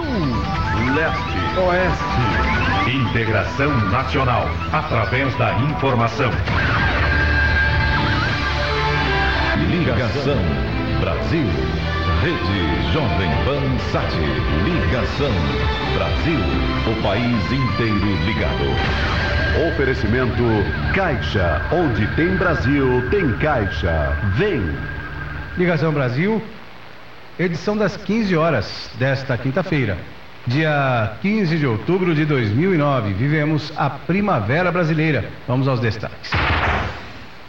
Sul, Leste, Oeste. Integração nacional através da informação. Ligação Brasil. Rede Jovem Pan Sat. Ligação Brasil. O país inteiro ligado. Oferecimento Caixa. Onde tem Brasil, tem Caixa. Vem. Ligação Brasil, edição das 15 horas desta quinta-feira. Dia 15 de outubro de 2009, vivemos a Primavera Brasileira. Vamos aos destaques.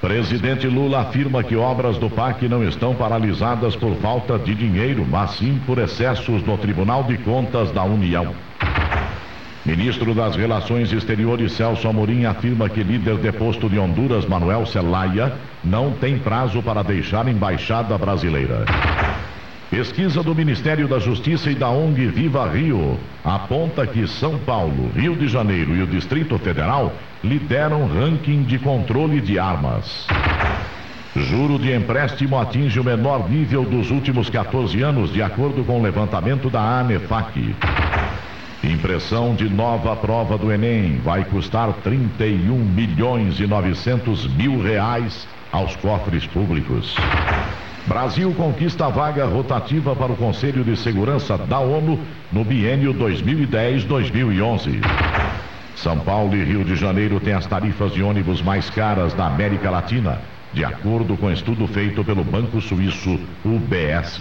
Presidente Lula afirma que obras do PAC não estão paralisadas por falta de dinheiro, mas sim por excessos no Tribunal de Contas da União. Ministro das Relações Exteriores Celso Amorim afirma que líder deposto de Honduras, Manuel Zelaya, não tem prazo para deixar a embaixada brasileira. Pesquisa do Ministério da Justiça e da ONG Viva Rio aponta que São Paulo, Rio de Janeiro e o Distrito Federal lideram ranking de controle de armas. Juro de empréstimo atinge o menor nível dos últimos 14 anos, de acordo com o levantamento da ANEFAC. Impressão de nova prova do Enem vai custar 31 milhões e 900 mil reais aos cofres públicos. Brasil conquista a vaga rotativa para o Conselho de Segurança da ONU no biênio 2010-2011. São Paulo e Rio de Janeiro têm as tarifas de ônibus mais caras da América Latina, de acordo com estudo feito pelo banco suíço UBS.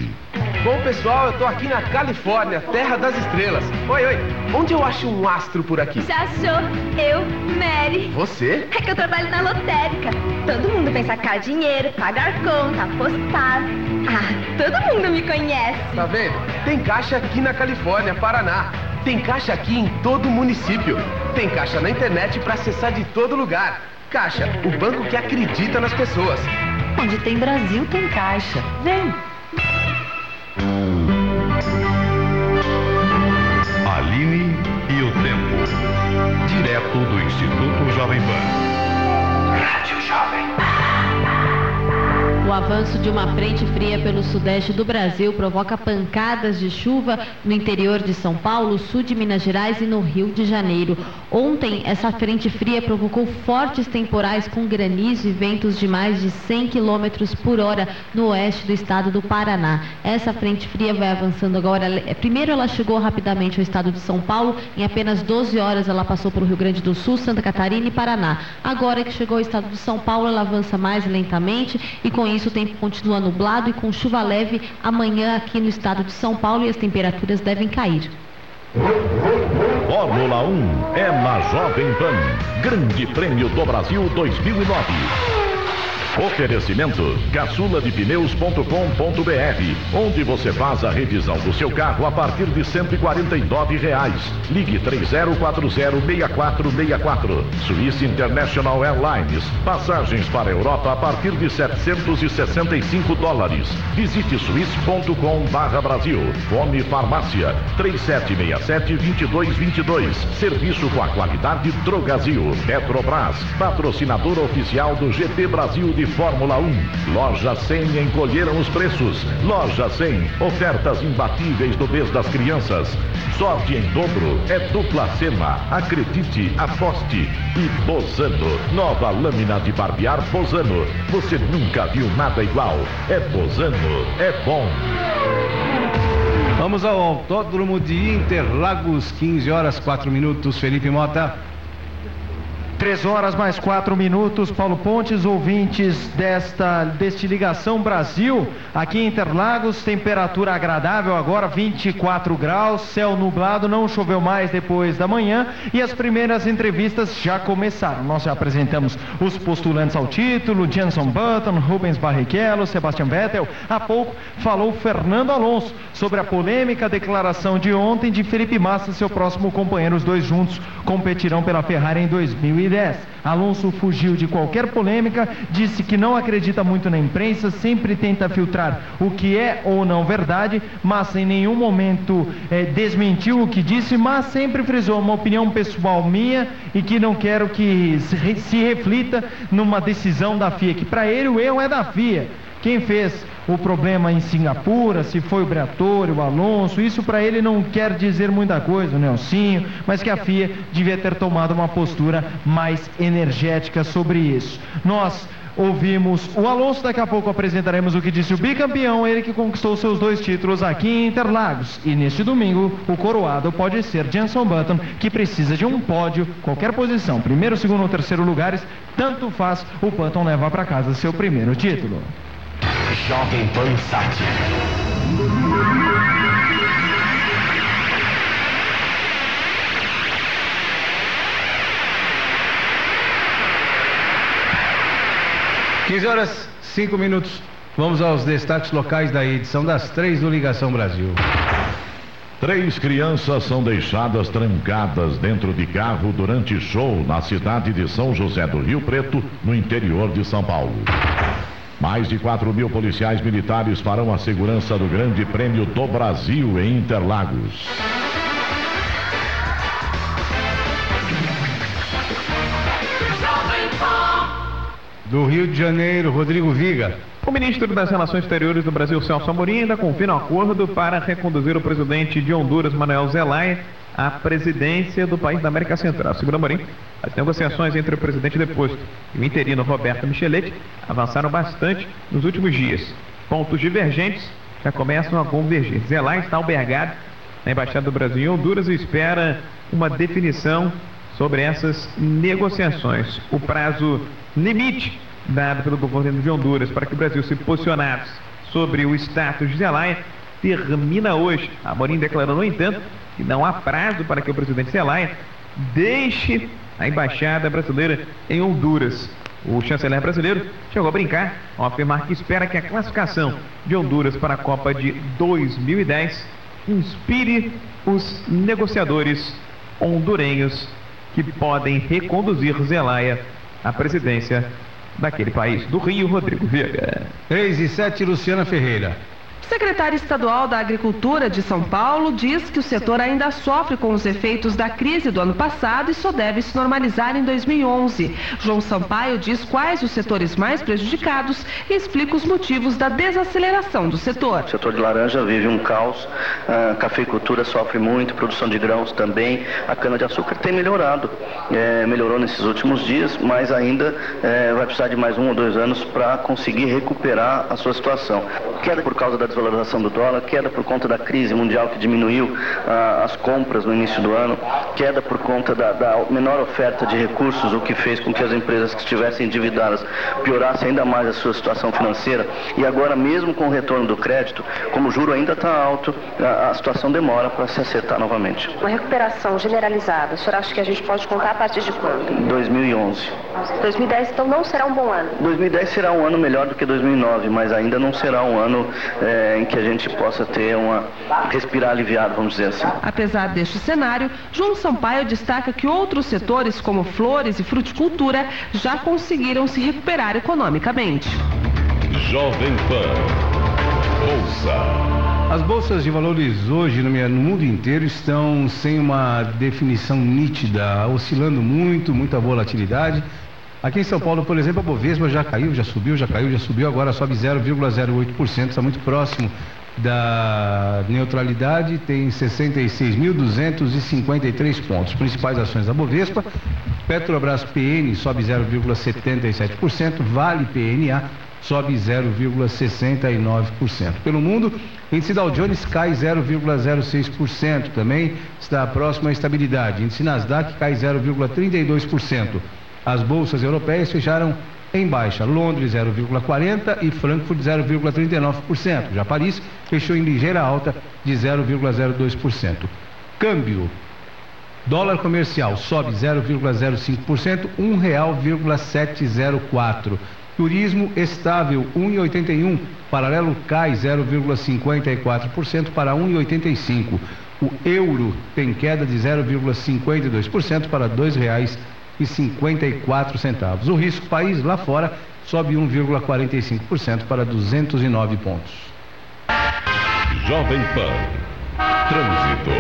Bom, pessoal, eu tô aqui na Califórnia, terra das estrelas. Oi, oi, onde eu acho um astro por aqui? Já achou? Eu, Mary. Você? É que eu trabalho na lotérica. Todo mundo vem sacar dinheiro, pagar conta, apostar. Ah, todo mundo me conhece. Tá vendo? Tem caixa aqui na Califórnia, Paraná. Tem caixa aqui em todo o município. Tem caixa na internet para acessar de todo lugar. Caixa, o banco que acredita nas pessoas. Onde tem Brasil, tem caixa. Vem. Direto do Instituto Jovem Pan. Rádio Jovem avanço de uma frente fria pelo sudeste do Brasil provoca pancadas de chuva no interior de São Paulo, sul de Minas Gerais e no Rio de Janeiro. Ontem, essa frente fria provocou fortes temporais com granizo e ventos de mais de 100 km por hora no oeste do estado do Paraná. Essa frente fria vai avançando agora. Primeiro, ela chegou rapidamente ao estado de São Paulo. Em apenas 12 horas, ela passou por Rio Grande do Sul, Santa Catarina e Paraná. Agora que chegou ao estado de São Paulo, ela avança mais lentamente e com isso o tempo continua nublado e com chuva leve amanhã aqui no estado de São Paulo e as temperaturas devem cair. Fórmula 1 é na Jovem Pan. Grande Prêmio do Brasil 2009. Oferecimento caçuladepneus.com.br, onde você faz a revisão do seu carro a partir de 149 reais. Ligue 30406464. Suíça International Airlines. Passagens para a Europa a partir de 765 dólares. Visite suíça.com/brasil. Fome Farmácia 3767-2222. Serviço com a qualidade Drogazil. Petrobras, patrocinador oficial do GP Brasil de Fórmula 1. Loja 100 encolheram os preços. Loja 100, ofertas imbatíveis do mês das crianças. Sorte em dobro é dupla Sema. Acredite, aposte. E Bozano, nova lâmina de barbear Bozano. Você nunca viu nada igual. É Bozano, é bom. Vamos ao Autódromo de Interlagos, 15 horas 4 minutos. Felipe Mota. Três horas mais quatro minutos, Paulo Pontes, ouvintes desta deste Ligação Brasil, aqui em Interlagos, temperatura agradável agora, 24 graus, céu nublado, não choveu mais depois da manhã e as primeiras entrevistas já começaram. Nós já apresentamos os postulantes ao título, Jenson Button, Rubens Barrichello, Sebastian Vettel. Há pouco falou Fernando Alonso sobre a polêmica declaração de ontem de Felipe Massa, seu próximo companheiro. Os dois juntos competirão pela Ferrari em 2010. Alonso fugiu de qualquer polêmica, disse que não acredita muito na imprensa, sempre tenta filtrar o que é ou não verdade, mas em nenhum momento eh, desmentiu o que disse, mas sempre frisou uma opinião pessoal minha e que não quero que se reflita numa decisão da FIA, que para ele o erro é da FIA. Quem fez o problema em Singapura, se foi o Briatore, o Alonso, isso para ele não quer dizer muita coisa, o Nelsinho, mas que a FIA devia ter tomado uma postura mais energética sobre isso. Nós ouvimos o Alonso, daqui a pouco apresentaremos o que disse o bicampeão, ele que conquistou seus dois títulos aqui em Interlagos. E neste domingo, o coroado pode ser Jenson Button, que precisa de um pódio, qualquer posição, primeiro, segundo ou terceiro lugares, tanto faz, o Button leva para casa seu primeiro título. Jovem Pan Sat. 15 horas, 5 minutos. Vamos aos destaques locais da edição das três do Ligação Brasil. Três crianças são deixadas trancadas dentro de carro durante show na cidade de São José do Rio Preto, no interior de São Paulo. Mais de 4 mil policiais militares farão a segurança do Grande Prêmio do Brasil em Interlagos. Do Rio de Janeiro, Rodrigo Viga. O ministro das Relações Exteriores do Brasil, Celso Amorim, ainda confirma um acordo para reconduzir o presidente de Honduras, Manuel Zelaya, à presidência do país da América Central. Segundo Amorim, as negociações entre o presidente deposto e o interino Roberto Micheletti avançaram bastante nos últimos dias. Pontos divergentes já começam a convergir. Zelaya está albergado na Embaixada do Brasil em Honduras e espera uma definição sobre essas negociações. O prazo limite dado pelo governo de Honduras para que o Brasil se posicionasse sobre o status de Zelaya termina hoje. Amorim declarou, no entanto, que não há prazo para que o presidente Zelaya deixe a embaixada brasileira em Honduras. O chanceler brasileiro chegou a brincar ao afirmar que espera que a classificação de Honduras para a Copa de 2010 inspire os negociadores hondurenhos que podem reconduzir Zelaya à presidência daquele país. Do Rio, Rodrigo Vieira. 3 e 7, Luciana Ferreira. Secretário estadual da Agricultura de São Paulo diz que o setor ainda sofre com os efeitos da crise do ano passado e só deve se normalizar em 2011. João Sampaio diz quais os setores mais prejudicados e explica os motivos da desaceleração do setor. O setor de laranja vive um caos, a cafeicultura sofre muito, produção de grãos também, a cana-de-açúcar tem melhorado, é, melhorou nesses últimos dias, mas ainda é, vai precisar de mais um ou dois anos para conseguir recuperar a sua situação. Queda por causa da desvalorização do dólar, queda por conta da crise mundial que diminuiu ah, as compras no início do ano, queda por conta da, da, menor oferta de recursos, o que fez com que as empresas que estivessem endividadas piorassem ainda mais a sua situação financeira. E agora, mesmo com o retorno do crédito, como o juro ainda está alto, a, a situação demora para se acertar novamente. Uma recuperação generalizada, o senhor acha que a gente pode contar a partir de quando? 2011. 2010 então não será um bom ano? 2010 será um ano melhor do que 2009, mas ainda não será um ano é, em que a gente possa ter uma respirar aliviado, vamos dizer assim. Apesar deste cenário, João Sampaio destaca que outros setores como flores e fruticultura já conseguiram se recuperar economicamente. Jovem Pan. Bolsa. As bolsas de valores hoje no mundo inteiro estão sem uma definição nítida, oscilando muito, muita volatilidade. Aqui em São Paulo, por exemplo, a Bovespa já caiu, já subiu, já caiu, já subiu, agora sobe 0,08%, está muito próximo da neutralidade, tem 66.253 pontos. Principais ações da Bovespa, Petrobras PN sobe 0,77%, Vale PNA sobe 0,69%. Pelo mundo, índice Dow Jones cai 0,06%, também está próximo à estabilidade. Índice Nasdaq cai 0,32%. As bolsas europeias fecharam em baixa. Londres 0,40% e Frankfurt 0,39%. Já Paris fechou em ligeira alta de 0,02%. Câmbio. Dólar comercial sobe 0,05%, R$ 1,704. Turismo estável 1,81. Paralelo cai 0,54% para 1,85. O euro tem queda de 0,52% para R$ 2,00 e 54 centavos. O risco país lá fora sobe 1,45% para 209 pontos. Jovem Pan. Trânsito.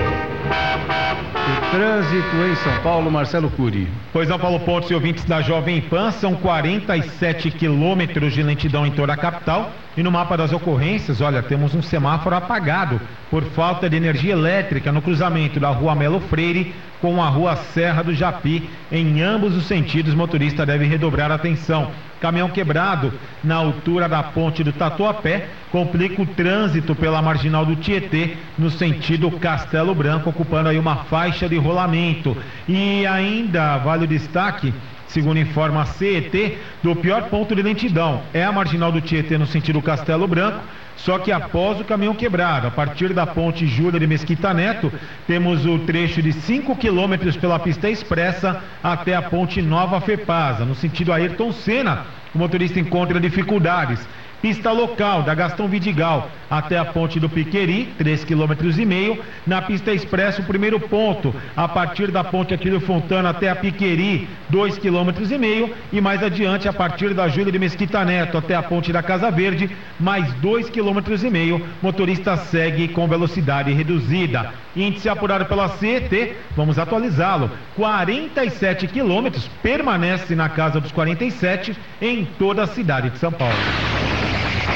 O Trânsito em São Paulo, Marcelo Cury. Pois não, Paulo Pontes e ouvintes da Jovem Pan, são 47 quilômetros de lentidão em toda a capital. E no mapa das ocorrências, olha, temos um semáforo apagado por falta de energia elétrica no cruzamento da rua Melo Freire com a rua Serra do Japi. Em ambos os sentidos, motorista deve redobrar a atenção. Caminhão quebrado na altura da ponte do Tatuapé complica o trânsito pela marginal do Tietê no sentido Castelo Branco, ocupando aí uma faixa de rolamento. E ainda vale o destaque segundo informa a CET, do pior ponto de lentidão. É a marginal do Tietê no sentido Castelo Branco, só que após o caminhão quebrado, a partir da ponte Júlia de Mesquita Neto, temos o trecho de 5 quilômetros pela pista expressa até a ponte Nova Fepasa, no sentido Ayrton Senna. O motorista encontra dificuldades. Pista local da Gastão Vidigal até a ponte do Piqueri, 3,5 km. Na pista expressa, o primeiro ponto, a partir da ponte aqui do Fontana até a Piqueri, 2,5 km. E mais adiante, a partir da Júlia de Mesquita Neto até a ponte da Casa Verde, mais 2,5 km. Motorista segue com velocidade reduzida. Índice apurado pela CET, vamos atualizá-lo. 47 quilômetros, permanece na casa dos 47 em toda a cidade de São Paulo.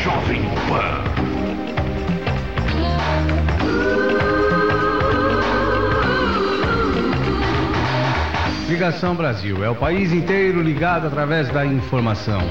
Jovem Pan. Ligação Brasil é o país inteiro ligado através da informação.